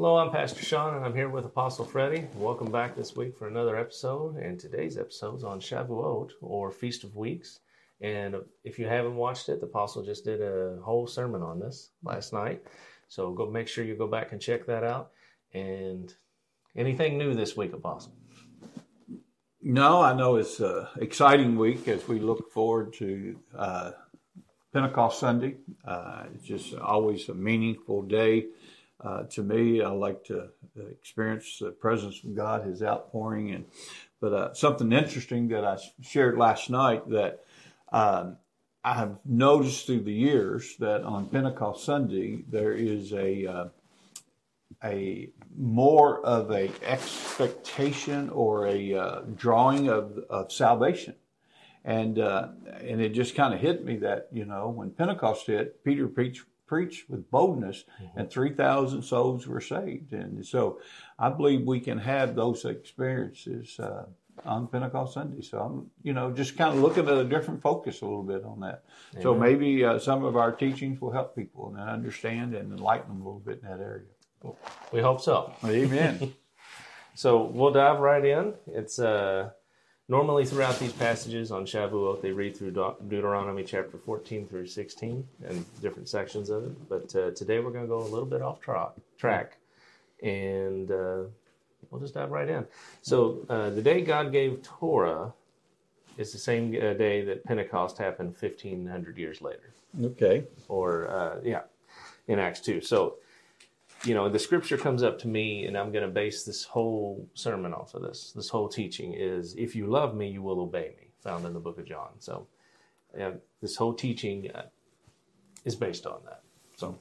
Hello, I'm Pastor Sean, and I'm here with Apostle Freddie. Welcome back this week for another episode. And today's episode is on Shavuot, or Feast of Weeks. And if you haven't watched it, the Apostle just did a whole sermon on this last night. So go make sure you go back and check that out. And anything new this week, Apostle? No, I know it's an exciting week as we look forward to uh, Pentecost Sunday. Uh, it's just always a meaningful day uh, to me. I like to experience the presence of God, His outpouring, and but uh, something interesting that I shared last night that um, I have noticed through the years that on Pentecost Sunday there is a uh, a more of a expectation or a uh, drawing of, of salvation. And uh, and it just kind of hit me that you know when Pentecost hit, Peter preached preached with boldness, mm-hmm. and three thousand souls were saved. And so, I believe we can have those experiences uh, on Pentecost Sunday. So I'm you know just kind of looking at a different focus a little bit on that. Amen. So maybe uh, some of our teachings will help people and understand and enlighten them a little bit in that area. We hope so. Amen. so we'll dive right in. It's uh, normally throughout these passages on Shavuot, they read through Deuteronomy chapter 14 through 16 and different sections of it. But uh, today we're going to go a little bit off tra- track and uh, we'll just dive right in. So uh, the day God gave Torah is the same uh, day that Pentecost happened 1500 years later. Okay. Or, uh, yeah, in Acts 2. So you know, the scripture comes up to me, and I'm going to base this whole sermon off of this. This whole teaching is, if you love me, you will obey me, found in the book of John. So, this whole teaching uh, is based on that. So,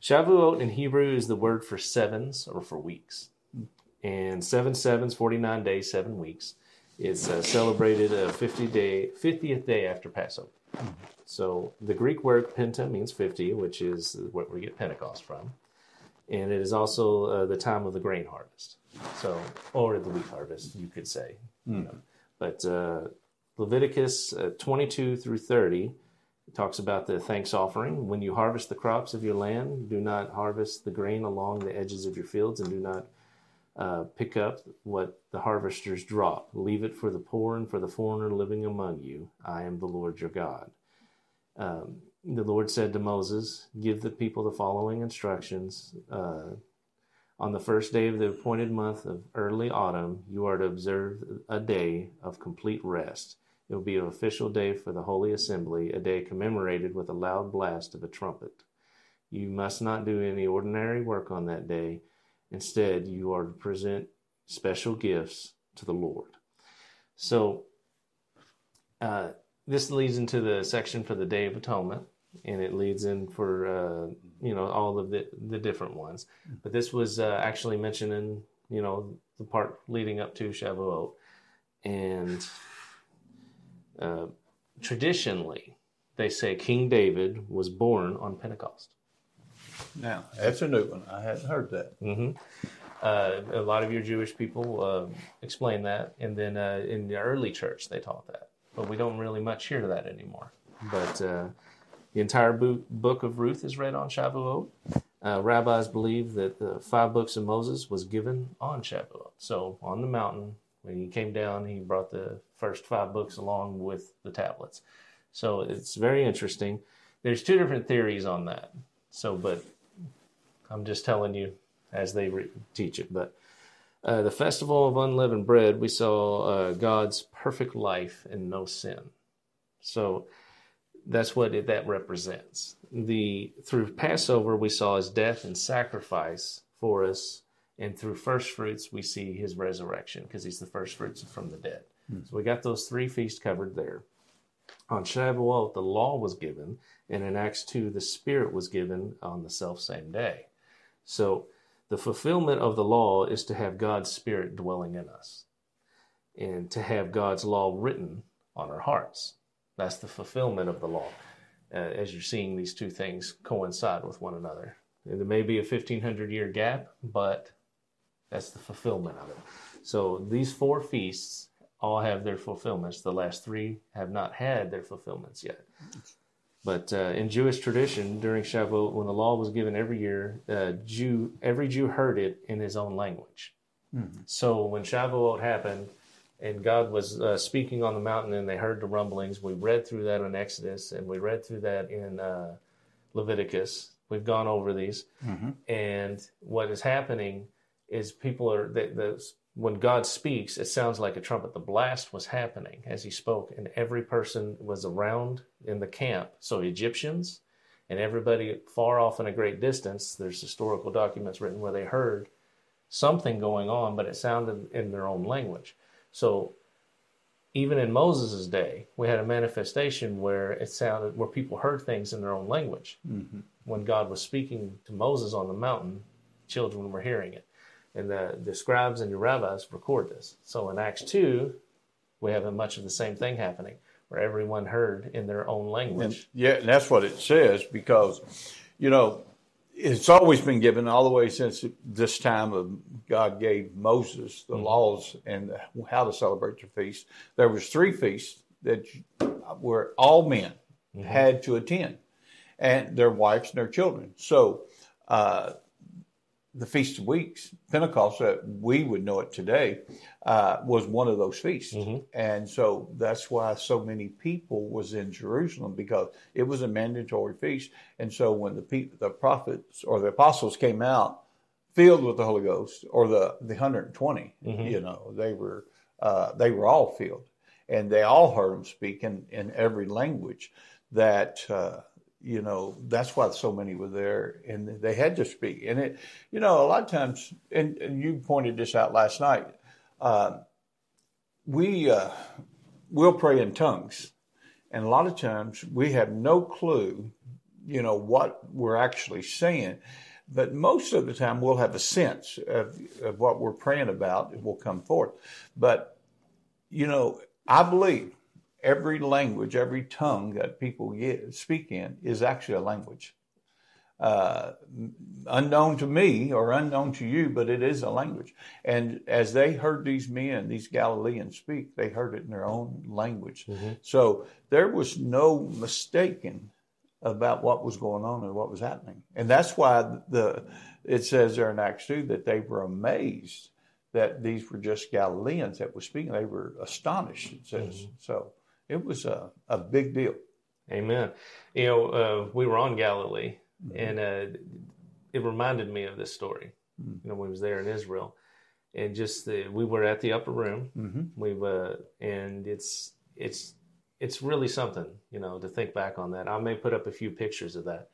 Shavuot in Hebrew is the word for sevens or for weeks. And seven sevens, 49 days, seven weeks. It's uh, celebrated a 50 day, 50th day after Passover. So the Greek word penta means 50, which is what we get Pentecost from and it is also uh, the time of the grain harvest. So, or the wheat harvest, you could say. Mm. But uh, Leviticus uh, 22 through 30 talks about the thanks offering. When you harvest the crops of your land, do not harvest the grain along the edges of your fields, and do not uh, pick up what the harvesters drop. Leave it for the poor and for the foreigner living among you. I am the Lord your God. Um, the Lord said to Moses, Give the people the following instructions. Uh, on the first day of the appointed month of early autumn, you are to observe a day of complete rest. It will be an official day for the Holy Assembly, a day commemorated with a loud blast of a trumpet. You must not do any ordinary work on that day. Instead, you are to present special gifts to the Lord. So, uh, this leads into the section for the Day of Atonement and it leads in for uh, you know all of the the different ones. But this was uh, actually mentioned in you know the part leading up to Shavuot, and uh, traditionally they say King David was born on Pentecost. Now that's a new one. I hadn't heard that. Mm-hmm. Uh, a lot of your Jewish people uh, explain that, and then uh, in the early church they taught that, but we don't really much hear that anymore. But the entire book of Ruth is read on Shavuot. Uh, rabbis believe that the five books of Moses was given on Shavuot. So on the mountain, when he came down, he brought the first five books along with the tablets. So it's very interesting. There's two different theories on that. So, but I'm just telling you as they re- teach it. But uh, the festival of unleavened bread, we saw uh, God's perfect life and no sin. So that's what it, that represents. The through Passover we saw his death and sacrifice for us, and through first fruits we see his resurrection because he's the first fruits from the dead. Hmm. So we got those three feasts covered there. On Shavuot, the law was given, and in Acts 2, the Spirit was given on the self same day. So the fulfillment of the law is to have God's Spirit dwelling in us and to have God's law written on our hearts. That's the fulfillment of the law. Uh, as you're seeing these two things coincide with one another. There may be a 1500 year gap, but that's the fulfillment of it. So these four feasts all have their fulfillments. The last three have not had their fulfillments yet. But uh, in Jewish tradition, during Shavuot, when the law was given every year, uh, Jew every Jew heard it in his own language. So when Shavuot happened, and God was uh, speaking on the mountain, and they heard the rumblings, we read through that in Exodus, and we read through that in uh, Leviticus. We've gone over these, and what is happening is people are the, the when God speaks, it sounds like a trumpet. The blast was happening as He spoke, and every person was around in the camp. So Egyptians and everybody far off in a great distance. There's historical documents written where they heard something going on, but it sounded in their own language. So even in Moses' day, we had a manifestation where it sounded where people heard things in their own language. Mm-hmm. When God was speaking to Moses on the mountain, children were hearing it. And the, the scribes and the rabbis record this. So in Acts 2, we have a much of the same thing happening, where everyone heard in their own language. And, yeah, and that's what it says because, you know, it's always been given all the way since this time of God gave Moses the laws and how to celebrate your feast. There was three feasts that were all men had to attend, and their wives and their children. So, uh, the Feast of Weeks, Pentecost, that we would know it today, uh, was one of those feasts, and so that's why so many people was in Jerusalem because it was a mandatory feast. And so when the pe- the prophets or the apostles came out, filled with the Holy Ghost, or the the 120, you know, they were uh, they were all filled, and they all heard him speak in in every language. That uh, you know that's why so many were there and they had to speak. And it you know a lot of times and, and you pointed this out last night uh, we uh, will pray in tongues and a lot of times we have no clue you know what we're actually saying. But most of the time we'll have a sense of, of what we're praying about it will come forth. But you know i believe every language, every tongue that people get, speak in is actually a language. Uh, unknown to me or unknown to you, but it is a language. And as they heard these men, these Galileans speak, they heard it in their own language. So there was no mistaking about what was going on and what was happening. And that's why the it says there in Acts 2 that they were amazed that these were just Galileans that were speaking. They were astonished, it says. So it was a, a big deal. Amen. You know, uh, we were on Galilee, and uh, it reminded me of this story. You know, we was there in Israel, and just the, we were at the upper room. We uh, and it's it's it's really something, you know, to think back on that. I may put up a few pictures of that,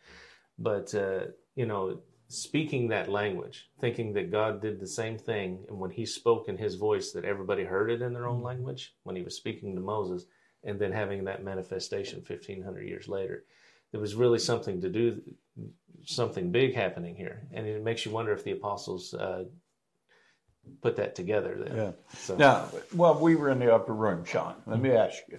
but uh, you know, speaking that language, thinking that God did the same thing, and when He spoke in His voice, that everybody heard it in their own language when He was speaking to Moses and then having that manifestation 1500 years later there was really something to do something big happening here and it makes you wonder if the apostles uh, put that together then Yeah. so Now, well, we were in the upper room, Sean. Let me ask you.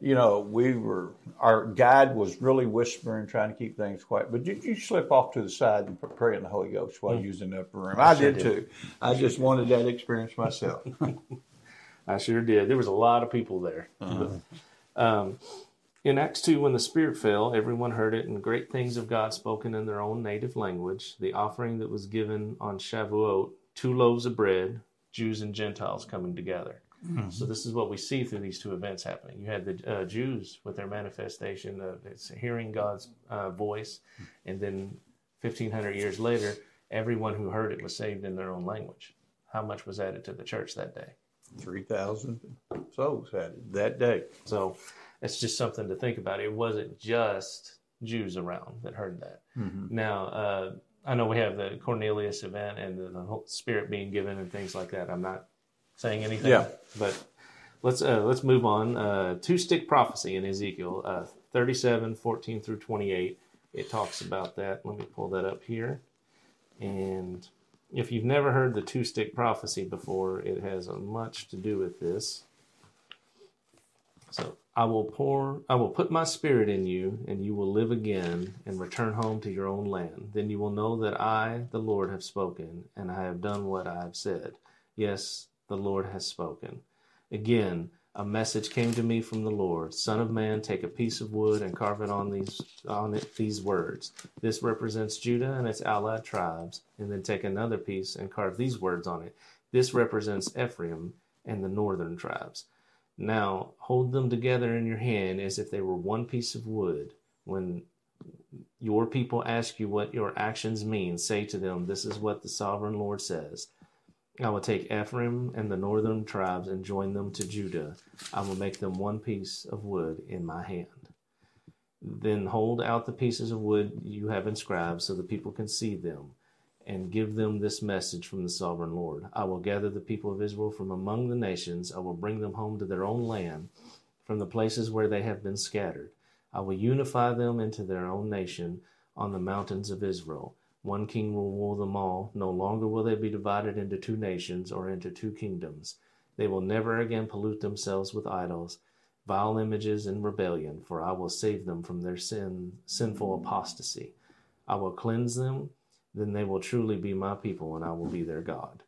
You know, we were, our guide was really whispering, trying to keep things quiet. But did you slip off to the side and pray in the Holy Ghost while you was in the upper room? I, sure did, did. too. I just wanted that experience myself. i sure did there was a lot of people there um, in acts 2 when the spirit fell everyone heard it and great things of god spoken in their own native language the offering that was given on shavuot two loaves of bread jews and gentiles coming together So this is what we see through these two events happening. You had the uh, Jews with their manifestation of it's hearing God's uh, voice, and then 1,500 years later, everyone who heard it was saved in their own language. How much was added to the church that day? 3,000 souls had it that day. So it's just something to think about. It wasn't just Jews around that heard that. Now, uh, I know we have the Cornelius event and the, the whole Spirit being given and things like that. I'm not saying anything, Yeah. but let's uh, let's move on. Uh, two stick prophecy in Ezekiel uh, 37, 14 through 28. It talks about that. Let me pull that up here. And if you've never heard the two stick prophecy before, it has much to do with this. So I will pour, I will put my spirit in you, and you will live again and return home to your own land. Then you will know that I, the Lord, have spoken, and I have done what I have said. Yes, the Lord has spoken. Again, a message came to me from the Lord, Son of man, take a piece of wood and carve it on these on it these words. This represents Judah and its allied tribes, and then take another piece and carve these words on it. This represents Ephraim and the northern tribes. Now hold them together in your hand as if they were one piece of wood. When your people ask you what your actions mean, say to them, This is what the sovereign Lord says. I will take Ephraim and the northern tribes and join them to Judah. I will make them one piece of wood in my hand. Then hold out the pieces of wood you have inscribed so the people can see them, and give them this message from the sovereign Lord I will gather the people of Israel from among the nations, I will bring them home to their own land, from the places where they have been scattered. I will unify them into their own nation on the mountains of Israel. One king will rule them all. No longer will they be divided into two nations or into two kingdoms. They will never again pollute themselves with idols, vile images, and rebellion, for I will save them from their sin, sinful apostasy. I will cleanse them, then they will truly be my people, and I will be their God.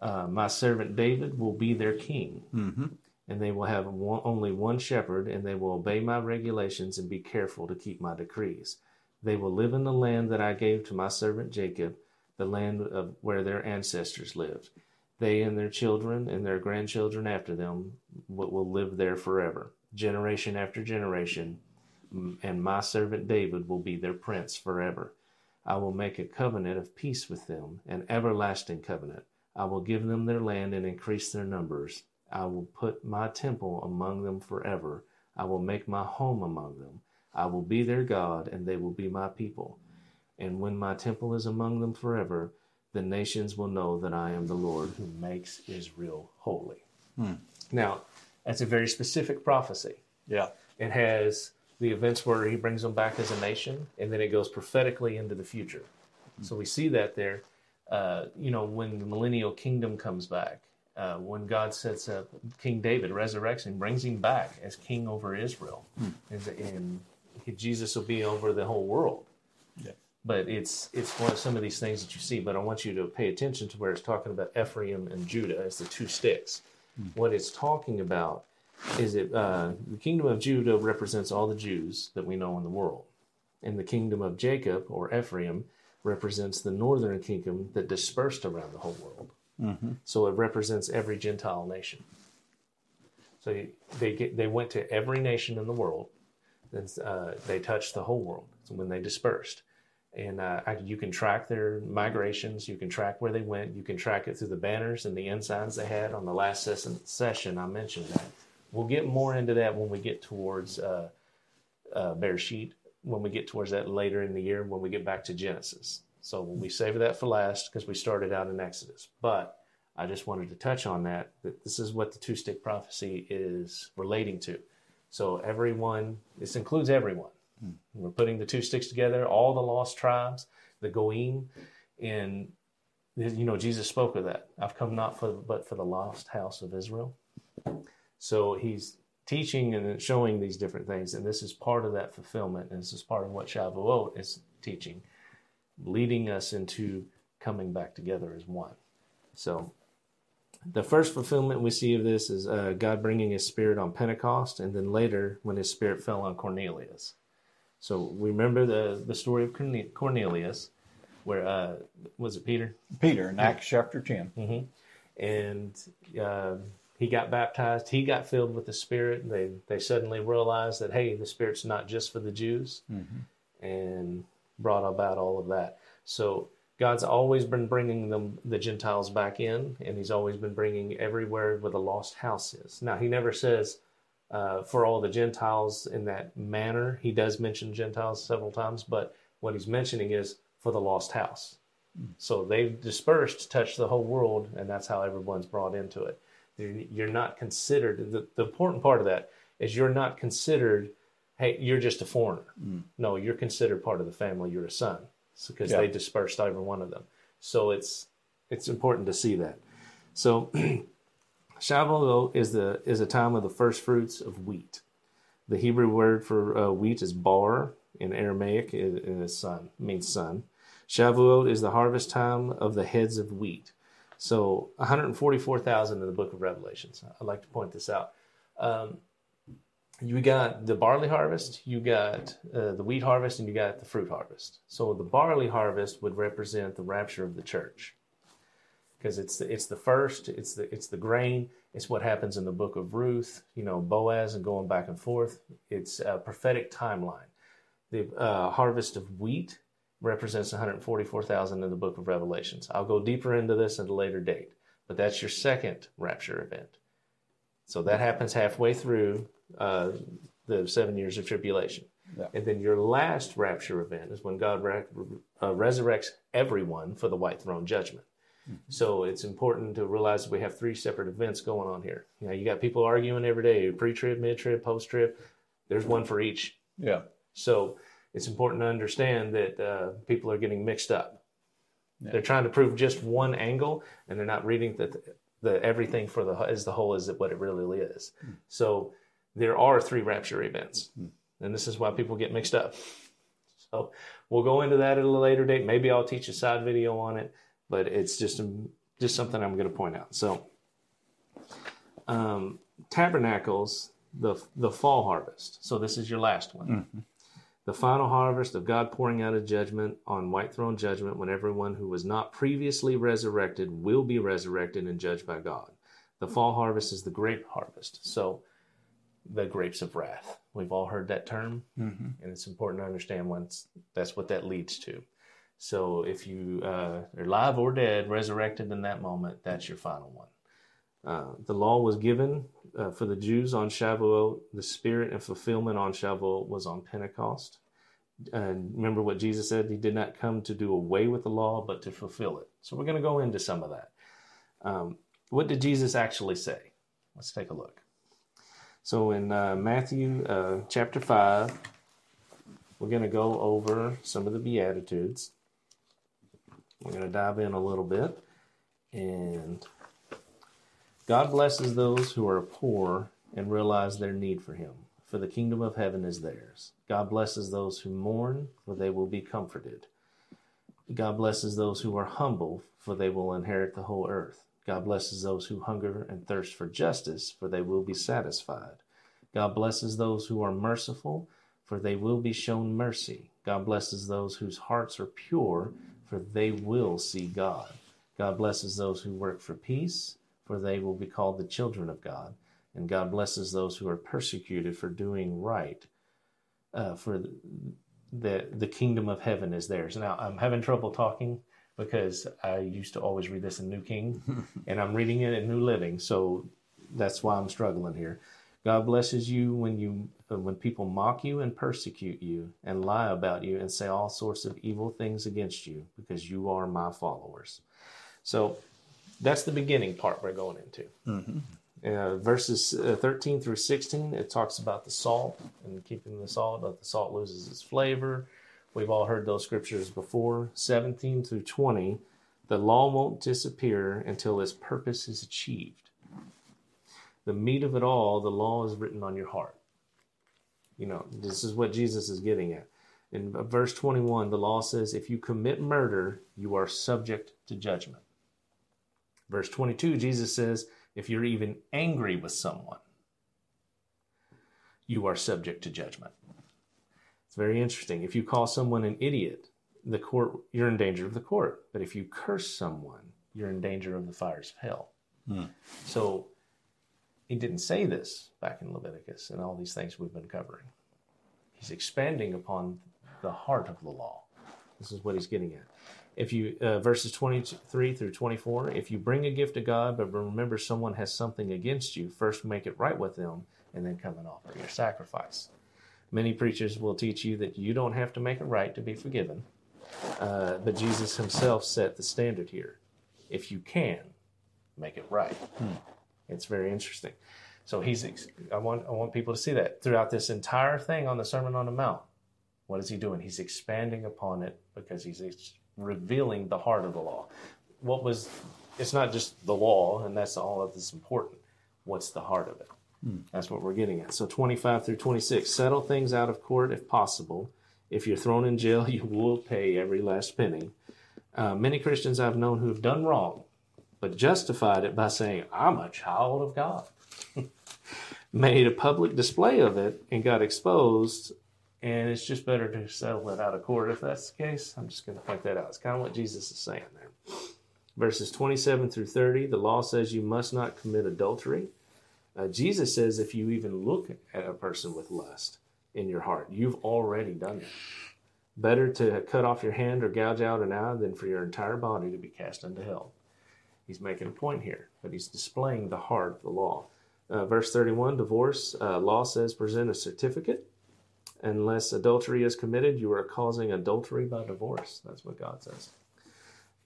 Uh, my servant David will be their king. Mm-hmm. And they will have one, only one shepherd, and they will obey my regulations and be careful to keep my decrees. They will live in the land that I gave to my servant Jacob, the land of where their ancestors lived. They and their children and their grandchildren after them will live there forever, generation after generation, and my servant David will be their prince forever. I will make a covenant of peace with them, an everlasting covenant. I will give them their land and increase their numbers. I will put my temple among them forever. I will make my home among them. I will be their God, and they will be my people. And when my temple is among them forever, the nations will know that I am the Lord who makes Israel holy. Hmm. Now, that's a very specific prophecy. Yeah. It has the events where he brings them back as a nation, and then it goes prophetically into the future. Hmm. So we see that there. Uh, you know, when the millennial kingdom comes back, uh, when God sets up King David, resurrects him, brings him back as king over Israel, Hmm. and, and Jesus will be over the whole world. Yeah. But it's it's one of some of these things that you see. But I want you to pay attention to where it's talking about Ephraim and Judah as the two sticks. What it's talking about is it uh, the kingdom of Judah represents all the Jews that we know in the world, and the kingdom of Jacob or Ephraim represents the northern kingdom that dispersed around the whole world. Mm-hmm. So it represents every Gentile nation. So they get, they went to every nation in the world, and uh, they touched the whole world. When they dispersed, and uh, you can track their migrations, you can track where they went, you can track it through the banners and the ensigns they had on the last session. Session I mentioned that. We'll get more into that when we get towards uh, uh, Bereshit, when we get towards that later in the year, when we get back to Genesis. So we save that for last because we started out in Exodus. But I just wanted to touch on that, that this is what the two stick prophecy is relating to. So everyone, this includes everyone. Hmm. We're putting the two sticks together, all the lost tribes, the Goyim, and you know Jesus spoke of that. I've come not for but for the lost house of Israel. So he's teaching and showing these different things, and this is part of that fulfillment, and this is part of what Shavuot is teaching, leading us into coming back together as one. So the first fulfillment we see of this is uh, God bringing His Spirit on Pentecost, and then later when His Spirit fell on Cornelius. So we remember the the story of Cornelius, where uh, was it Peter? Peter in Acts chapter 10. Mm-hmm. And uh, he got baptized. He got filled with the Spirit. They they suddenly realized that hey, the Spirit's not just for the Jews, Mm-hmm. and brought about all of that. So God's always been bringing them the Gentiles back in, and He's always been bringing everywhere where the lost house is. Now He never says uh, for all the Gentiles in that manner. He does mention Gentiles several times, but what He's mentioning is for the lost house. So they've dispersed, touched the whole world, and that's how everyone's brought into it. You're not considered. The, the important part of that is you're not considered. Hey, you're just a foreigner. Mm. No, you're considered part of the family. You're a son because Yeah. they dispersed every one of them. So it's it's important to see that. So Shavuot is the is a time of the first fruits of wheat. The Hebrew word for uh, wheat is bar. In Aramaic, it, it is son means sun. Shavuot is the harvest time of the heads of wheat. So 144,000 in the book of Revelations. I'd like to point this out. Um, you got the barley harvest, you got uh, the wheat harvest, and you got the fruit harvest. So the barley harvest would represent the rapture of the church, because it's the, it's the first, it's the it's the grain, it's what happens in the book of Ruth, you know, Boaz and going back and forth. It's a prophetic timeline. The uh, harvest of wheat represents 144,000 in the book of Revelations. I'll go deeper into this at a later date, but that's your second rapture event. So that happens halfway through uh, the seven years of tribulation. Yeah. And then your last rapture event is when God re- uh, resurrects everyone for the white throne judgment. So it's important to realize we have three separate events going on here. You know, you got people arguing every day, pre-trib, mid-trib, post-trib. There's one for each. Yeah. So it's important to understand that uh, people are getting mixed up. Yeah. They're trying to prove just one angle, and they're not reading the, the everything for the as the whole is what it really is. So there are three rapture events, mm-hmm. and this is why people get mixed up. So we'll go into that at a later date. Maybe I'll teach a side video on it, but it's just um, just something I'm going to point out. So um, tabernacles the the fall harvest. So this is your last one. Mm-hmm. The final harvest of God pouring out a judgment on white throne judgment when everyone who was not previously resurrected will be resurrected and judged by God. The fall harvest is the grape harvest. So the grapes of wrath. We've all heard that term, and it's important to understand once that's what that leads to. So if you uh, are alive or dead, resurrected in that moment, that's your final one. Uh, the law was given uh, for the Jews on Shavuot. The spirit and fulfillment on Shavuot was on Pentecost. And remember what Jesus said? He did not come to do away with the law, but to fulfill it. So we're going to go into some of that. Um, what did Jesus actually say? Let's take a look. So in uh, Matthew uh, chapter 5, we're going to go over some of the Beatitudes. We're going to dive in a little bit. And God blesses those who are poor and realize their need for Him, for the kingdom of heaven is theirs. God blesses those who mourn, for they will be comforted. God blesses those who are humble, for they will inherit the whole earth. God blesses those who hunger and thirst for justice, for they will be satisfied. God blesses those who are merciful, for they will be shown mercy. God blesses those whose hearts are pure, for they will see God. God blesses those who work for peace, for they will be called the children of God. And God blesses those who are persecuted for doing right, uh, for the, the the kingdom of heaven is theirs. Now I'm having trouble talking because I used to always read this in New King, and I'm reading it in New Living, so that's why I'm struggling here. God blesses you when you uh, when people mock you and persecute you and lie about you and say all sorts of evil things against you because you are my followers. So that's the beginning part we're going into. Uh, verses uh, 13 through 16, it talks about the salt and keeping the salt, but the salt loses its flavor. We've all heard those scriptures before. 17 through 20, the law won't disappear until its purpose is achieved. The meat of it all, the law is written on your heart. You know, this is what Jesus is getting at. In verse 21, the law says, if you commit murder, you are subject to judgment. Verse 22, Jesus says, if you're even angry with someone, you are subject to judgment. It's very interesting. If you call someone an idiot, the court you're in danger of the court. But if you curse someone, you're in danger of the fires of hell. So he didn't say this back in Leviticus and all these things we've been covering. He's expanding upon the heart of the law. This is what he's getting at. If you uh, verses 23 through 24, if you bring a gift to God but remember someone has something against you, first make it right with them and then come and offer your sacrifice. Many preachers will teach you that you don't have to make it right to be forgiven, uh, but Jesus himself set the standard here. If you can, make it right. It's very interesting. So he's. I want. I want people to see that throughout this entire thing on the Sermon on the Mount. What is he doing? He's expanding upon it because he's ex- revealing the heart of the law. What was? It's not just the law, and that's all of this important. What's the heart of it? That's what we're getting at. So 25 through 26. Settle things out of court if possible. If you're thrown in jail, you will pay every last penny. Uh, many Christians I've known who have done wrong, but justified it by saying, I'm a child of God. made a public display of it and got exposed. And it's just better to settle it out of court if that's the case. I'm just going to point that out. It's kind of what Jesus is saying there. Verses 27 through 30, the law says you must not commit adultery. Uh, Jesus says if you even look at a person with lust in your heart, you've already done it. Better to cut off your hand or gouge out an eye than for your entire body to be cast into hell. He's making a point here, but he's displaying the heart of the law. Uh, verse 31 divorce uh, law says present a certificate. Unless adultery is committed, you are causing adultery by divorce. That's what God says.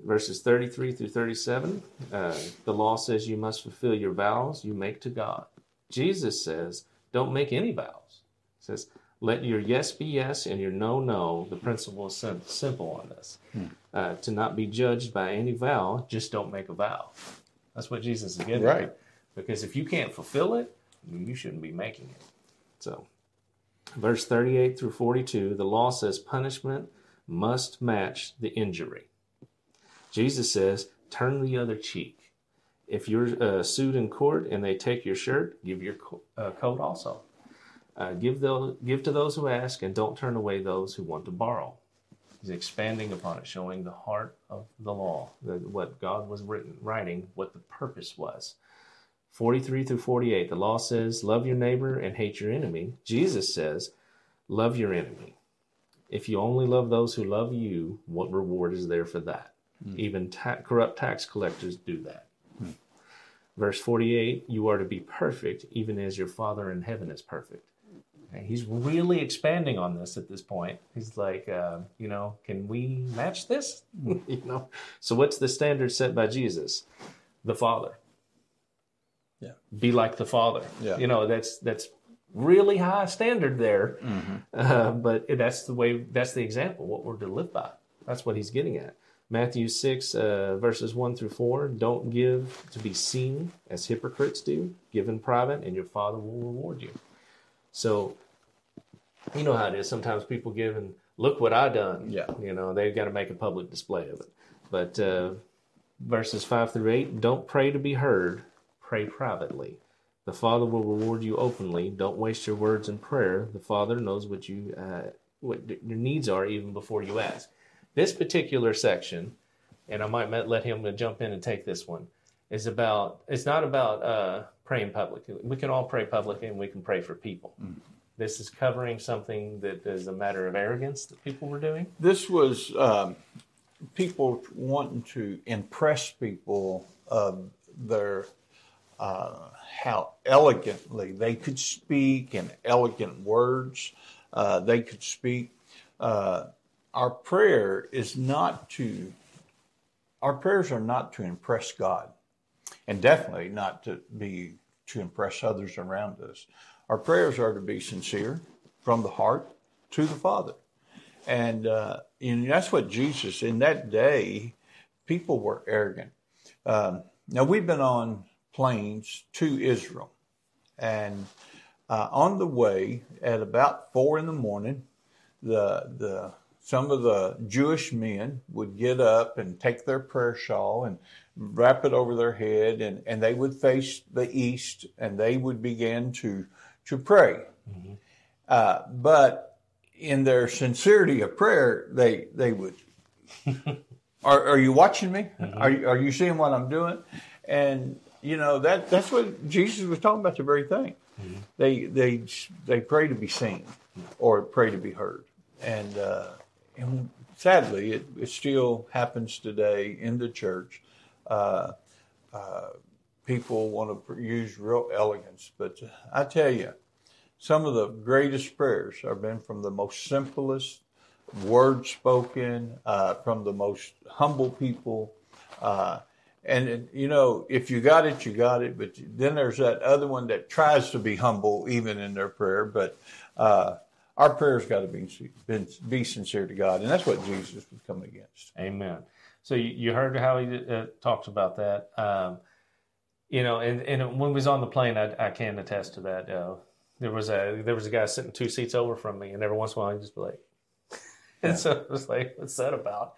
Verses 33 through 37 uh, the law says you must fulfill your vows you make to God. Jesus says don't make any vows. He says let your yes be yes and your no no. The principle is simple on this. Hmm. Uh, to not be judged by any vow, just don't make a vow. That's what Jesus is getting right. At. Because if you can't fulfill it, you shouldn't be making it. So, verse 38 through 42, the law says punishment must match the injury. Jesus says, turn the other cheek. If you're uh, sued in court and they take your shirt, give your co- uh, coat also. Uh, give, those, give to those who ask, and don't turn away those who want to borrow. He's expanding upon it, showing the heart of the law, the, what God was written, writing, what the purpose was. 43 through 48, the law says, Love your neighbor and hate your enemy. Jesus says, Love your enemy. If you only love those who love you, what reward is there for that? Mm. Even ta- corrupt tax collectors do that. Mm. Verse 48, you are to be perfect, even as your Father in heaven is perfect. Okay, he's really expanding on this at this point. He's like, uh, you know, can we match this? you know, so what's the standard set by Jesus? The Father. Yeah. Be like the Father. Yeah. You know, that's that's really high standard there, mm-hmm. uh, but that's the way. That's the example. What we're to live by. That's what he's getting at. Matthew 6, uh, verses 1 through 4. Don't give to be seen as hypocrites do. Give in private, and your Father will reward you. So you know how it is. Sometimes people give and look what I done. Yeah. You know, they've got to make a public display of it. But uh, verses five through eight, don't pray to be heard. Pray privately. The Father will reward you openly. Don't waste your words in prayer. The Father knows what you uh, what your needs are even before you ask. This particular section, and I might let him jump in and take this one, is about. It's not about uh, praying publicly. We can all pray publicly, and we can pray for people. Mm this is covering something that is a matter of arrogance that people were doing? This was um, people wanting to impress people of their uh, how elegantly they could speak in elegant words. Uh, they could speak. Uh, our prayer is not to. Our prayers are not to impress God, and definitely not to be to impress others around us. Our prayers are to be sincere from the heart to the Father. And, uh, that's what Jesus, in that day, people were arrogant. Um, now, we've been on planes to Israel. And uh, on the way, at about four in the morning, the, the, some of the Jewish men would get up and take their prayer shawl and wrap it over their head, and, and they would face the east and they would begin to to pray. Mm-hmm. Uh, but in their sincerity of prayer, they they would. are, are you watching me? Mm-hmm. Are you, are you seeing what I'm doing? And you know that that's what Jesus was talking about. The very thing. Mm-hmm. They they they pray to be seen, or pray to be heard, and uh, and sadly, it, it still happens today in the church. Uh, uh, people want to use real elegance. But I tell you, some of the greatest prayers have been from the most simplest words spoken, uh, from the most humble people. Uh, and, you know, if you got it, you got it. But then there's that other one that tries to be humble even in their prayer. But uh, our prayers got to be, be sincere to God. And that's what Jesus was coming against. Amen. So you heard how he uh, talks about that. Um, you know, and, and when we was on the plane, I, I can attest to that. Uh, there was a there was a guy sitting two seats over from me, and every once in a while he'd just be like, and so it was like, what's that about?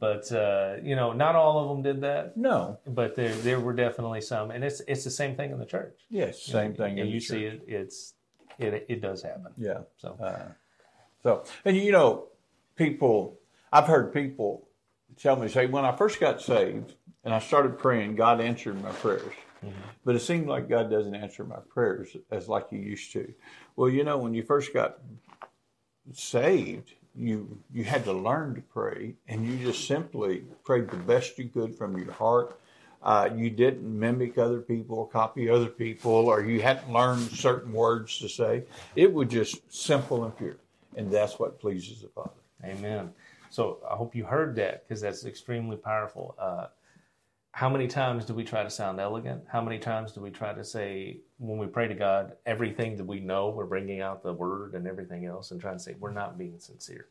but uh, you know, not all of them did that. No. But there there were definitely some, and it's it's the same thing in the church. Yes, same thing. And you see it. It's it it does happen. Yeah. So Uh, so, and you know, people, I've heard people tell me, say, when I first got saved and I started praying, God answered my prayers. But it seemed like God doesn't answer my prayers as like He used to. Well, you know, when you first got saved, you you had to learn to pray, and you just simply prayed the best you could from your heart. Uh, you didn't mimic other people, copy other people, or you hadn't learned certain words to say. It was just simple and pure, and that's what pleases the Father. Amen. So I hope you heard that because that's extremely powerful. Uh, how many times do we try to sound elegant? How many times do we try to say, when we pray to God, everything that we know, we're bringing out the word and everything else and trying to say, we're not being sincere?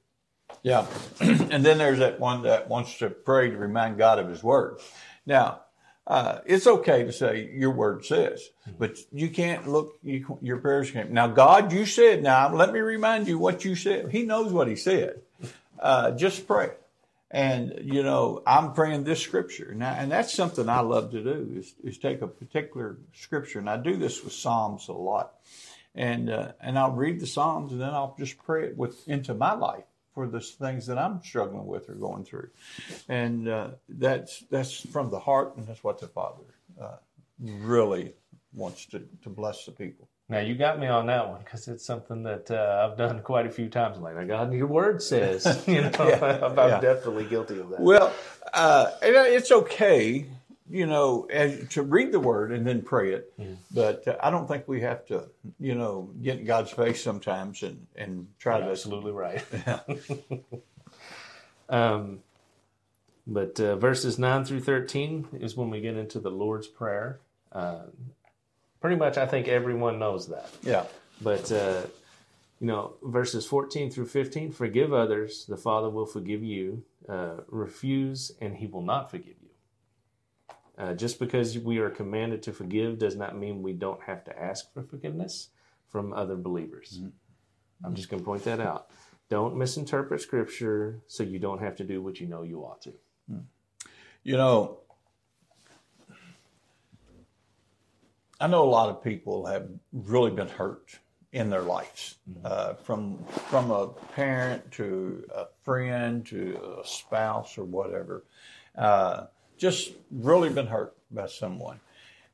Yeah, and then there's that one that wants to pray to remind God of His word. Now, uh, it's okay to say your word says, but you can't look you, your prayers can't. Now, God, you said. Now, let me remind you what you said. He knows what He said. Uh, just pray, and you know I'm praying this scripture now, and that's something I love to do is, is take a particular scripture, and I do this with Psalms a lot, and uh, and I'll read the Psalms, and then I'll just pray it with into my life for the things that I'm struggling with or going through, and uh, that's that's from the heart, and that's what the Father uh, really wants to to bless the people. Now you got me on that one because it's something that uh, I've done quite a few times. Like, God, your word says, you know, I'm, I'm yeah. definitely guilty of that. Well, uh, and it's okay, you know, as, to read the word and then pray it, but uh, I don't think we have to, you know, get in God's face sometimes and and try You're to. absolutely right. um, but uh, verses 9 through 13 is when we get into the Lord's Prayer. Uh, pretty much, I think everyone knows that. Yeah. But, uh, you know, verses 14 through 15 forgive others, the Father will forgive you. Uh, refuse, and he will not forgive you. Uh, just because we are commanded to forgive does not mean we don't have to ask for forgiveness from other believers. I'm just going to point that out. Don't misinterpret scripture so you don't have to do what you know you ought to. You know, I know a lot of people have really been hurt in their lives, uh, from from a parent to a friend to a spouse or whatever. Uh, just really been hurt by someone.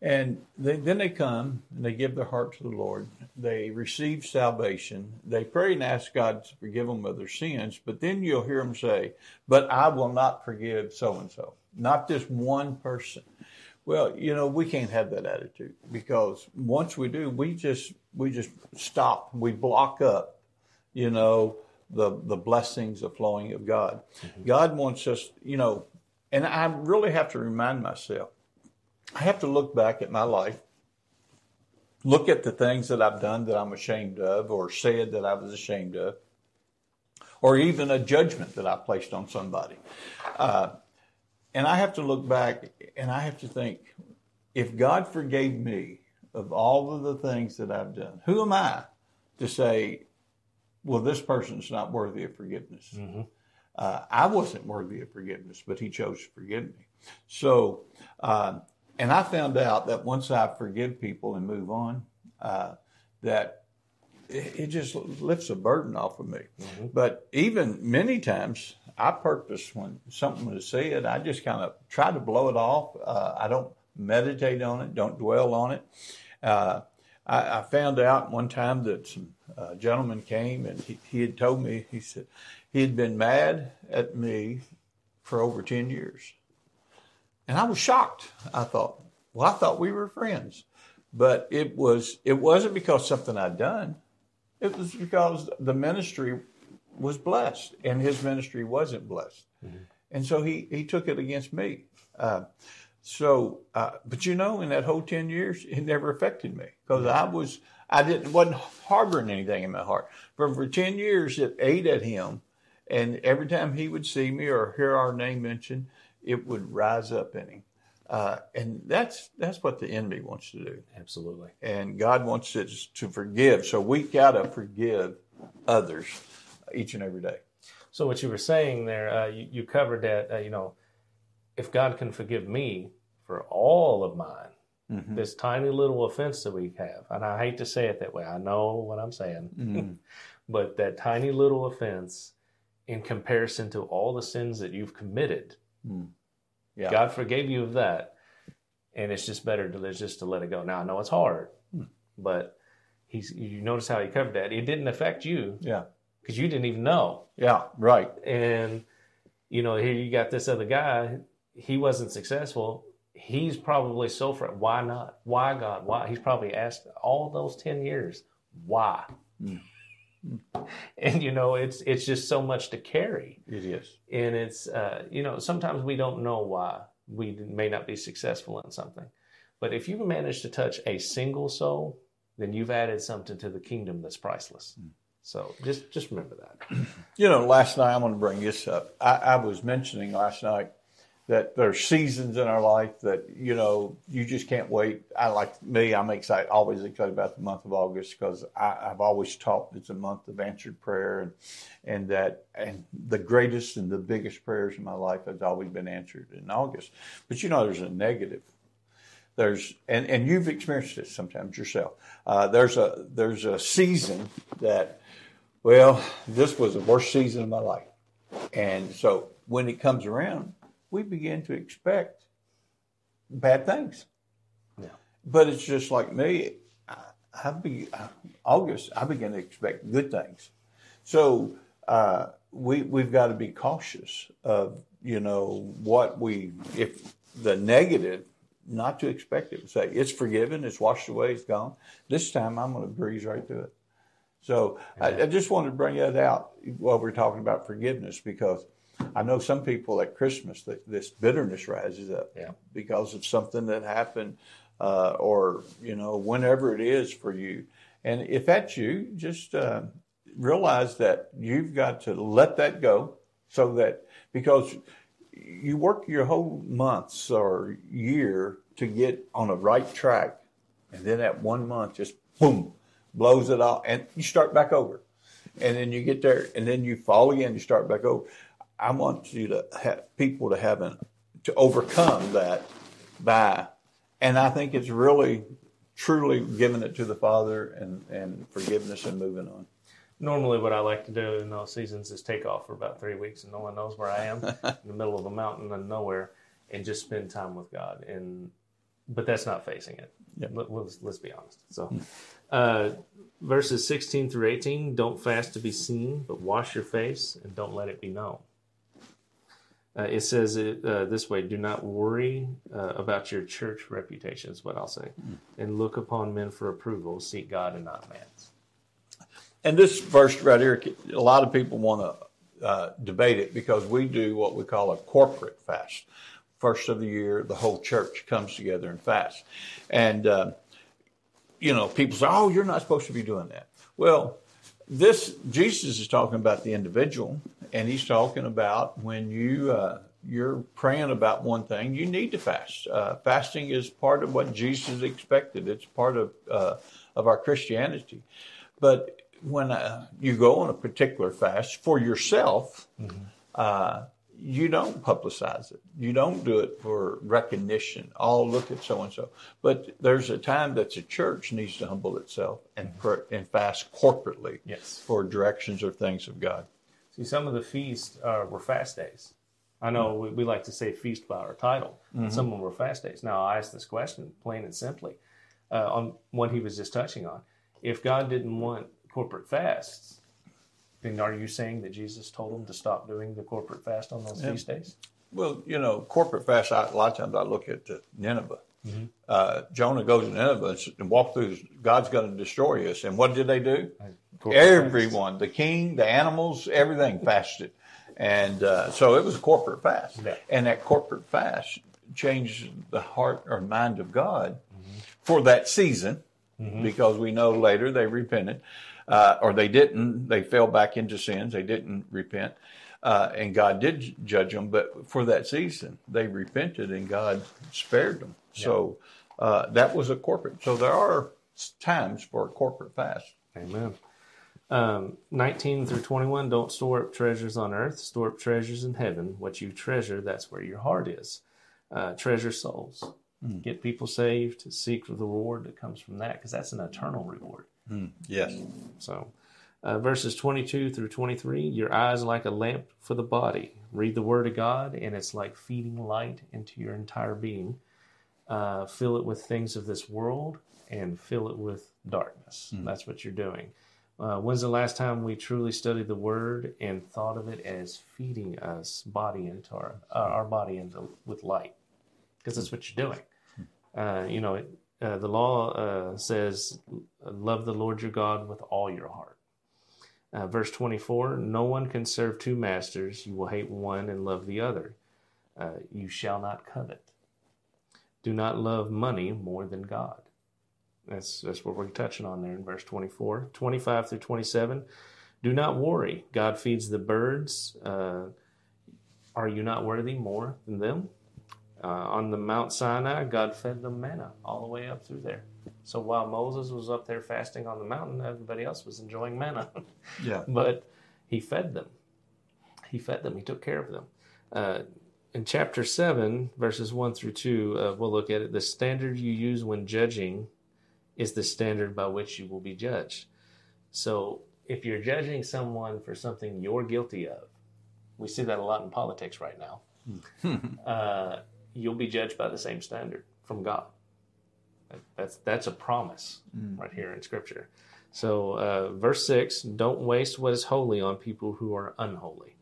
And they, then they come and they give their heart to the Lord. They receive salvation. They pray and ask God to forgive them of their sins. But then you'll hear them say, But I will not forgive so and so. Not this one person. Well, you know, we can't have that attitude because once we do, we just we just stop. We block up, you know, the the blessings, the flowing of God. Mm-hmm. God wants us, you know, and I really have to remind myself. I have to look back at my life, look at the things that I've done that I'm ashamed of, or said that I was ashamed of, or even a judgment that I placed on somebody. Uh, and I have to look back and I have to think if God forgave me of all of the things that I've done, who am I to say, well, this person's not worthy of forgiveness? Uh, I wasn't worthy of forgiveness, but He chose to forgive me. So, uh, and I found out that once I forgive people and move on, uh, that it, it just lifts a burden off of me. But even many times, I purpose when something was said, I just kind of try to blow it off. Uh, I don't meditate on it, don't dwell on it. Uh, I, I found out one time that some uh, gentleman came and he, he had told me, he said, he had been mad at me for over 10 years. And I was shocked. I thought, well, I thought we were friends. But it was it wasn't because something I'd done. It was because the ministry was blessed and his ministry wasn't blessed. And so he, he took it against me. Uh, so, uh, but you know, in that whole 10 years, it never affected me because I was, I didn't, wasn't harboring anything in my heart. But for 10 years, it ate at him. And every time he would see me or hear our name mentioned, it would rise up in him. Uh, and that's, that's what the enemy wants to do Absolutely. and God wants us to forgive. So we got to forgive others each and every day. So what you were saying there, uh, you, you covered that. Uh, you know, if God can forgive me for all of mine, Mhm. this tiny little offense that we have, and I hate to say it that way. I know what I'm saying, Mhm. but that tiny little offense, in comparison to all the sins that you've committed, Mm. Yeah. God forgave you of that, and it's just better to just to let it go. Now I know it's hard, Hmm. but he's you notice how he covered that. It didn't affect you Yeah. because you didn't even know. Yeah. Right. And you know, here you got this other guy. He wasn't successful. He's probably so fr- why not? Why God? Why? He's probably asked all those ten years, why? Mm. And you know, it's it's just so much to carry. It is. and it's uh, you know sometimes we don't know why we may not be successful in something. But if you manage to touch a single soul then you've added something to the kingdom that's priceless. So just just remember that. You know, last night I'm going to bring this up. I, I was mentioning last night that there's seasons in our life that you know you just can't wait. I like me. I'm excited, always excited about the month of August because I've always taught it's a month of answered prayer, and and that and the greatest and the biggest prayers in my life has always been answered in August. But you know, there's a negative. There's and and you've experienced it sometimes yourself. Uh, there's a there's a season that well, this was the worst season of my life. And so when it comes around, we begin to expect bad things. Yeah. But it's just like me. I, I be, August, I begin to expect good things. So uh, we we've got to be cautious of you know what we if the negative not to expect it. Say it's forgiven, it's washed away, it's gone. This time I'm going to breeze right through it. So I, I just wanted to bring that out while we're talking about forgiveness because I know some people at Christmas that this bitterness rises up Yeah. because of something that happened uh, or you know whenever it is for you. And if that's you, just uh, realize that you've got to let that go so that because you work your whole months or year to get on a right track and then that one month just boom blows it all and you start back over and then you get there and then you fall again you start back over i want you to have people to have an to overcome that by and i think it's really truly giving it to the father and and forgiveness and moving on. Normally what i like to do in those seasons is take off for about three weeks and no one knows where i am in the middle of a mountain and nowhere and just spend time with god. And but that's not facing it. Yep. Let, let's, let's be honest. So uh, verses 16 through 18 don't fast to be seen but wash your face and don't let it be known uh, it says it uh, this way do not worry uh, about your church reputation is what i'll say and look upon men for approval seek god and not man's And this verse right here, a lot of people want to uh, debate it because we do what we call a corporate fast. First of the year, the whole church comes together and fast. And, uh, you know, people say, oh, you're not supposed to be doing that. Well, this, Jesus is talking about the individual, and he's talking about when you, uh, you're praying about one thing, you need to fast. Uh, fasting is part of what Jesus expected. It's part of, uh, of our Christianity. But when uh, you go on a particular fast for yourself, uh, you don't publicize it. You don't do it for recognition. Oh, look at so and so. But there's a time that the church needs to humble itself and pr- and fast corporately yes for directions or things of God. See, some of the feasts uh, were fast days. I know we, we like to say feast by our title. but Some of them were fast days. Now, I ask this question plain and simply uh, on what he was just touching on. If God didn't want corporate fasts, then are you saying that Jesus told them to stop doing the corporate fast on those feast days? Well, you know, corporate fast. I, a lot of times I look at uh, Nineveh. Uh, Jonah goes to Nineveh and walk through. God's going to destroy us. And what did they do? Corporate Everyone, the king, the animals, everything fasted. And uh, so it was a corporate fast. Yeah. And that corporate fast changed the heart or mind of God for that season because we know later they repented. Uh, or they didn't. They fell back into sins. They didn't repent. Uh, and God did judge them. But for that season, they repented and God spared them. So uh, that was a corporate. So there are times for a corporate fast. Amen. Um, 19 through 21, don't store up treasures on earth, store up treasures in heaven. What you treasure, that's where your heart is. Uh, treasure souls. Hmm. Get people saved, seek for the reward that comes from that, because that's an eternal reward. Yes. So, uh, verses 22 through 23, your eyes like a lamp for the body. Read the word of God, and it's like feeding light into your entire being. Uh, fill it with things of this world and fill it with darkness. That's what you're doing. Uh, when's the last time we truly studied the word and thought of it as feeding us body into our uh, our body into with light? Because that's what you're doing. Uh, you know, it, uh, the law uh, says, "Love the Lord your God with all your heart." Uh, verse 24 No one can serve two masters. You will hate one and love the other. Uh, you shall not covet. Do not love money more than God. That's, that's what we're touching on there in verse 24. 25 through 27. Do not worry. God feeds the birds. Uh, are you not worthy more than them? Uh, on the Mount Sinai, God fed them manna all the way up through there. So while Moses was up there fasting on the mountain, everybody else was enjoying manna. Yeah. but he fed them. He fed them. He took care of them. Uh, in chapter 7, verses 1 through 2, uh, we'll look at it. The standard you use when judging is the standard by which you will be judged. So if you're judging someone for something you're guilty of, we see that a lot in politics right now, uh, you'll be judged by the same standard from God. That's that's a promise right here in Scripture. So, uh, verse six: Don't waste what is holy on people who are unholy.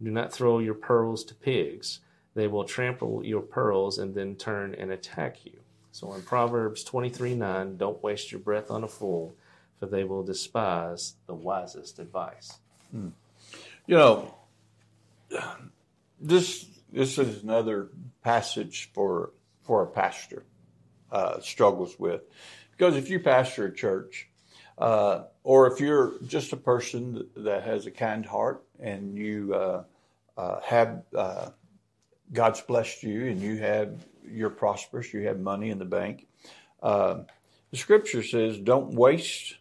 Do not throw your pearls to pigs; they will trample your pearls and then turn and attack you. So, in Proverbs twenty-three nine, don't waste your breath on a fool, for they will despise the wisest advice. You know, this this is another passage for for a pastor uh, struggles with, because if you pastor a church, uh, or if you're just a person that has a kind heart and you uh, uh, have uh, God's blessed you and you have you're prosperous, you have money in the bank. Uh, the scripture says, "Don't waste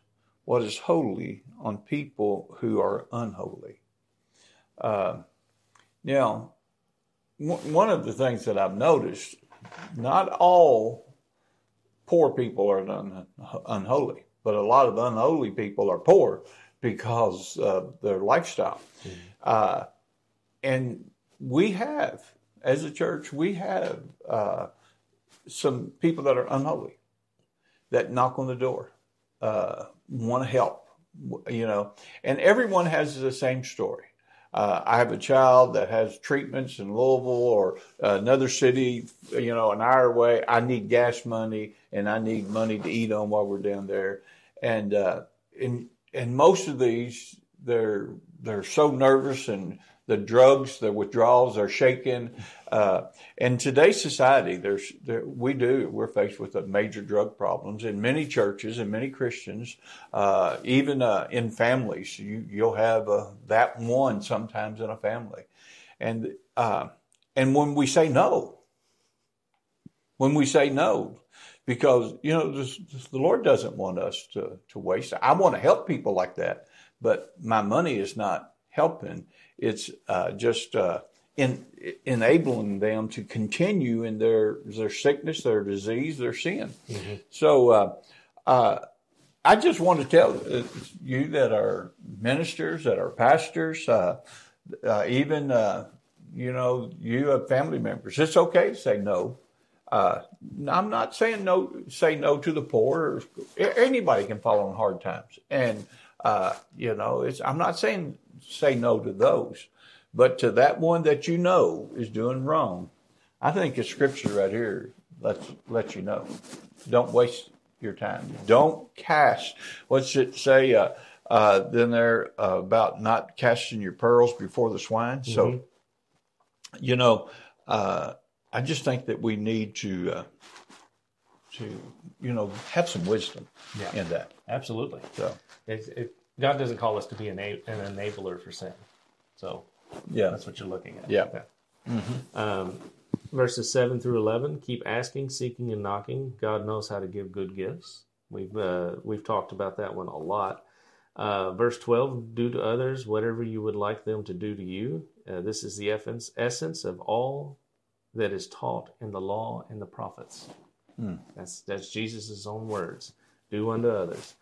what is holy on people who are unholy." Uh, now, one of the things that I've noticed, not all poor people are un- unholy, but a lot of unholy people are poor because of their lifestyle. Uh, and we have, as a church, we have uh, some people that are unholy that knock on the door, uh, want to help, you know, and everyone has the same story. Uh, I have a child that has treatments in Louisville or another city, you know, an hour away. I need gas money and I need money to eat on while we're down there. And, uh, and, and most of these, they're, they're so nervous and the drugs, the withdrawals are shaking. Uh, in today's society, there's, there, we do, we're faced with major drug problems in many churches and many Christians, uh, even, uh, in families. You, you'll have, uh, that one sometimes in a family. And, uh, and when we say no, when we say no, because, you know, this, this, the Lord doesn't want us to, to waste. I want to help people like that, but my money is not helping. It's uh, just uh, in, enabling them to continue in their their sickness, their disease, their sin. So uh, uh, I just want to tell uh, you that are ministers, that are pastors, uh, uh, even uh, you know you have family members. It's okay to say no. Uh, I'm not saying no. Say no to the poor. Anybody can fall on hard times, and uh, you know, it's. I'm not saying say no to those, but to that one that you know is doing wrong. I think the scripture right here lets let you know. Don't waste your time. Don't cast. What's it say? Uh, uh, then there uh, about not casting your pearls before the swine. So, you know, uh, I just think that we need to uh, to you know have some wisdom Yeah. in that. Absolutely. So, It, it, God doesn't call us to be an, an enabler for sin. So yeah, that's what you're looking at. Yeah. Um, verses 7 through 11 keep asking, seeking, and knocking. God knows how to give good gifts. We've, uh, we've talked about that one a lot. Uh, verse 12 do to others whatever you would like them to do to you. Uh, this is the essence, essence of all that is taught in the law and the prophets. Hmm. That's, that's Jesus' own words. Do unto others.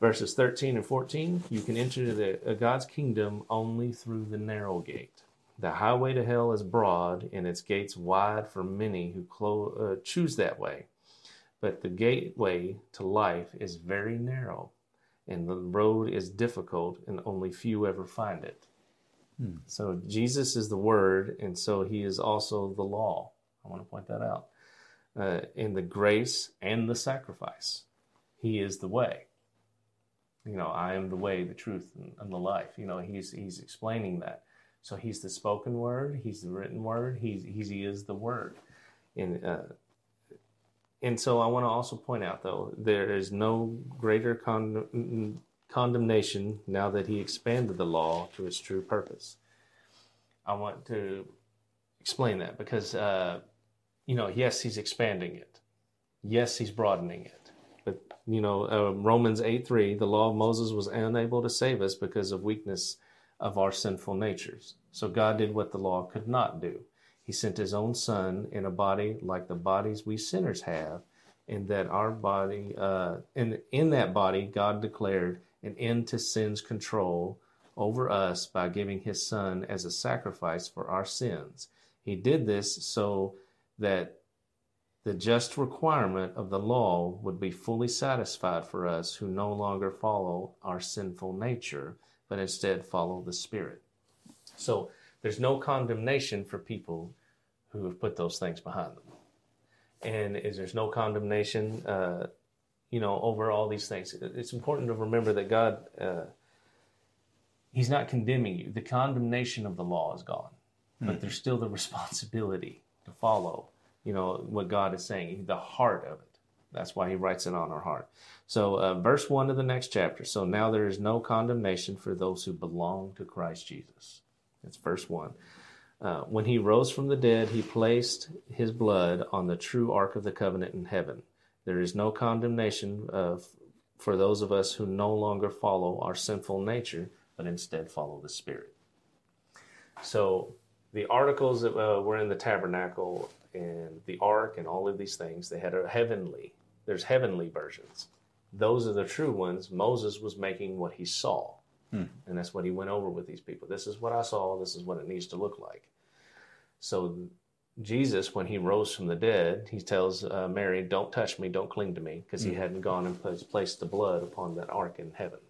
Verses 13 and 14 you can enter the, uh, God's kingdom only through the narrow gate. The highway to hell is broad and its gates wide for many who clo- uh, choose that way. But the gateway to life is very narrow, and the road is difficult, and only few ever find it. Hmm. So Jesus is the Word, and so He is also the law. I want to point that out. Uh, in the grace and the sacrifice, He is the way. You know, I am the way, the truth, and, and the life. You know, He's He's explaining that. So He's the spoken Word. He's the written Word. He's, he's He is the Word. And uh, and so I want to also point out, though, there is no greater con- condemnation now that he expanded the law to its true purpose. I want to explain that because, uh, you know, yes, he's expanding it. Yes, he's broadening it. You know, uh, Romans 8 3, the law of Moses was unable to save us because of weakness of our sinful natures. So God did what the law could not do. He sent his own son in a body like the bodies we sinners have, and that our body, uh, in that body, God declared an end to sin's control over us by giving his son as a sacrifice for our sins. He did this so that the just requirement of the law would be fully satisfied for us who no longer follow our sinful nature, but instead follow the Spirit. So there's no condemnation for people who have put those things behind them. And is there's no condemnation, uh, you know, over all these things. It's important to remember that God, uh, He's not condemning you. The condemnation of the law is gone, mm-hmm. but hmm. there's still the responsibility to follow, you know, what God is saying, the heart of it. That's why He writes it on our heart. So, uh, verse 1 of the next chapter. So now there is no condemnation for those who belong to Christ Jesus. That's verse 1. Uh, when he rose from the dead, he placed his blood on the true ark of the covenant in heaven. There is no condemnation uh, for those of us who no longer follow our sinful nature, but instead follow the Spirit. So, the articles that uh, were in the tabernacle and the ark and all of these things, they had a heavenly, there's heavenly versions. Those are the true ones. Moses was making what he saw. Hmm. And that's what he went over with these people. This is what I saw. This is what it needs to look like. So Jesus, when he rose from the dead, he tells uh, Mary, "Don't touch me, don't cling to me," because he hmm. hadn't gone and placed the blood upon that ark in heaven.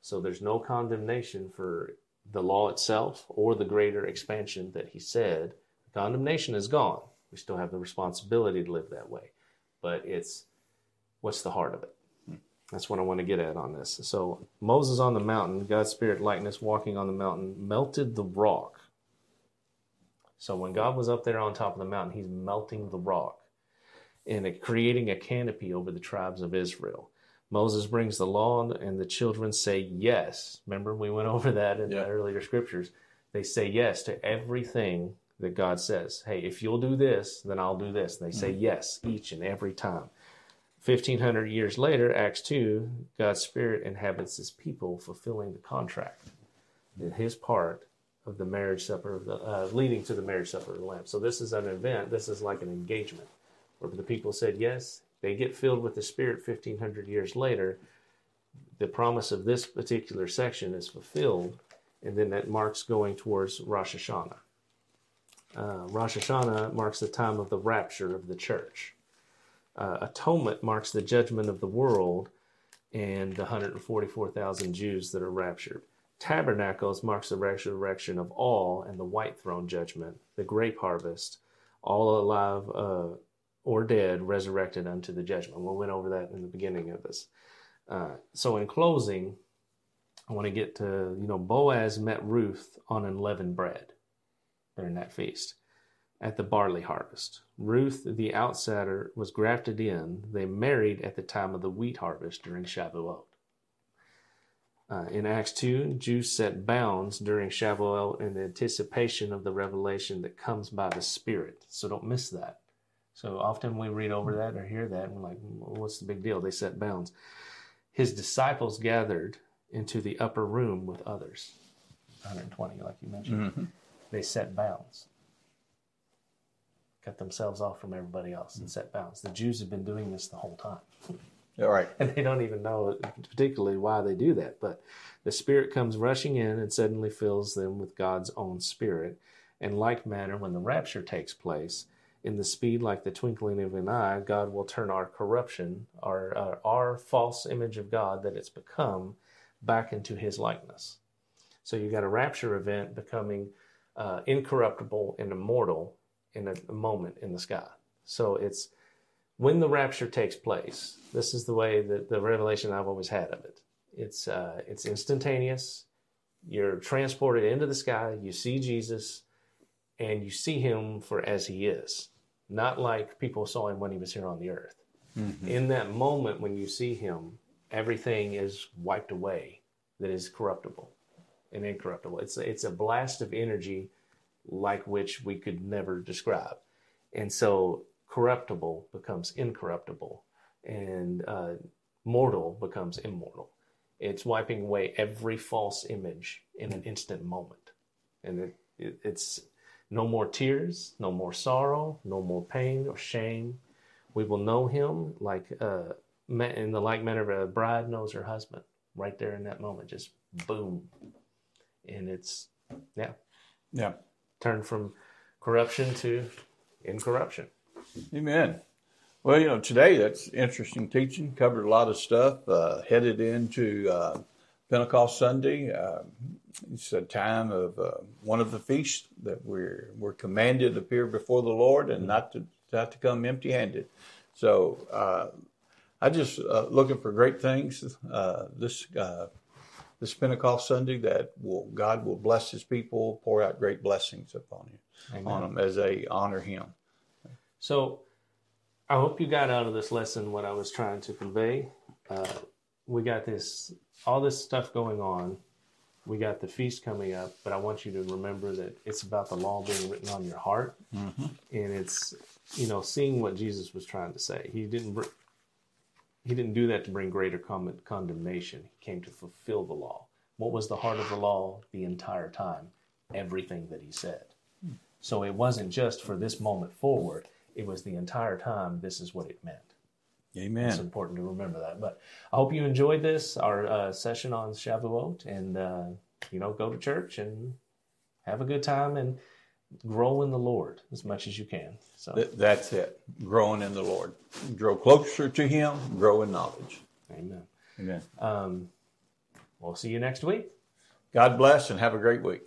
So there's no condemnation for the law itself or the greater expansion that he said. The condemnation is gone. We still have the responsibility to live that way, but it's what's the heart of it. Hmm. That's what I want to get at on this. So Moses on the mountain, God's spirit likeness walking on the mountain, melted the rock. So when God was up there on top of the mountain, he's melting the rock and creating a canopy over the tribes of Israel. Moses brings the law and the children say yes. Remember we went over that in yeah. the earlier scriptures. They say yes to everything that God says. Hey, if you'll do this, then I'll do this. And they say mm-hmm. yes each and every time. 1500 years later, Acts 2, God's Spirit inhabits his people, fulfilling the contract, his part of the marriage supper, of the, uh, leading to the marriage supper of the Lamb. So this is an event, this is like an engagement where the people said yes, they get filled with the Spirit 1500 years later. The promise of this particular section is fulfilled, and then that marks going towards Rosh Hashanah. Uh, Rosh Hashanah marks the time of the rapture of the church uh, atonement marks the judgment of the world and the 144,000 Jews that are raptured. Tabernacles marks the resurrection of all and the white throne judgment, the grape harvest, all alive uh, or dead, resurrected unto the judgment. We went over that in the beginning of this. Uh, so, in closing, I want to get to you know Boaz met Ruth on unleavened bread during that feast at the barley harvest. Ruth, the outsider, was grafted in. They married at the time of the wheat harvest during Shavuot. Uh, in Acts 2, Jews set bounds during Shavuot in anticipation of the revelation that comes by the Spirit. So don't miss that. So often we read over that or hear that and we're like, well, what's the big deal? They set bounds. His disciples gathered into the upper room with others. 120, like you mentioned. They set bounds, cut themselves off from everybody else, and set bounds. The Jews have been doing this the whole time. All right. and they don't even know particularly why they do that. But the Spirit comes rushing in and suddenly fills them with God's own Spirit. In like manner, when the rapture takes place, in the speed like the twinkling of an eye, God will turn our corruption, our uh, our false image of God that it's become, back into His likeness. So you've got a rapture event becoming uh, incorruptible and immortal in a, moment in the sky. So it's when the rapture takes place, this is the way that the revelation I've always had of it. It's uh, it's instantaneous. You're transported into the sky. You see Jesus, and you see him for as he is, not like people saw him when he was here on the earth. In that moment, when you see him, everything is wiped away that is corruptible and incorruptible. It's it's a blast of energy like which we could never describe, and so corruptible becomes incorruptible, and uh, mortal becomes immortal. It's wiping away every false image in an instant moment, and it, it, it's no more tears, no more sorrow, no more pain or shame. We will know Him like uh, in the like manner of a bride knows her husband. Right there in that moment, just boom, and it's yeah, Yeah. turn from corruption to incorruption. Amen. Well, you know, today that's interesting teaching. Covered a lot of stuff. Uh, headed into uh, Pentecost Sunday. Uh, it's a time of uh, one of the feasts that we're we're commanded to appear before the Lord and not to not to come empty-handed. So uh, I just uh, looking for great things uh, this uh, this Pentecost Sunday that will God will bless His people, pour out great blessings upon you on them as they honor Him. So I hope you got out of this lesson what I was trying to convey. Uh, we got this, all this stuff going on. We got the feast coming up, but I want you to remember that it's about the law being written on your heart, and it's you know seeing what Jesus was trying to say. He didn't he didn't do that to bring greater con- condemnation. He came to fulfill the law. What was the heart of the law the entire time? Everything that he said. So it wasn't just for this moment forward. It was the entire time. This is what it meant. Amen. It's important to remember that. But I hope you enjoyed this, our uh, session on Shavuot, and uh, you know, go to church and have a good time and grow in the Lord as much as you can. So, Th- That's it. Growing in the Lord. Grow closer to Him, grow in knowledge. Amen. Amen. Um, we'll see you next week. God bless and have a great week.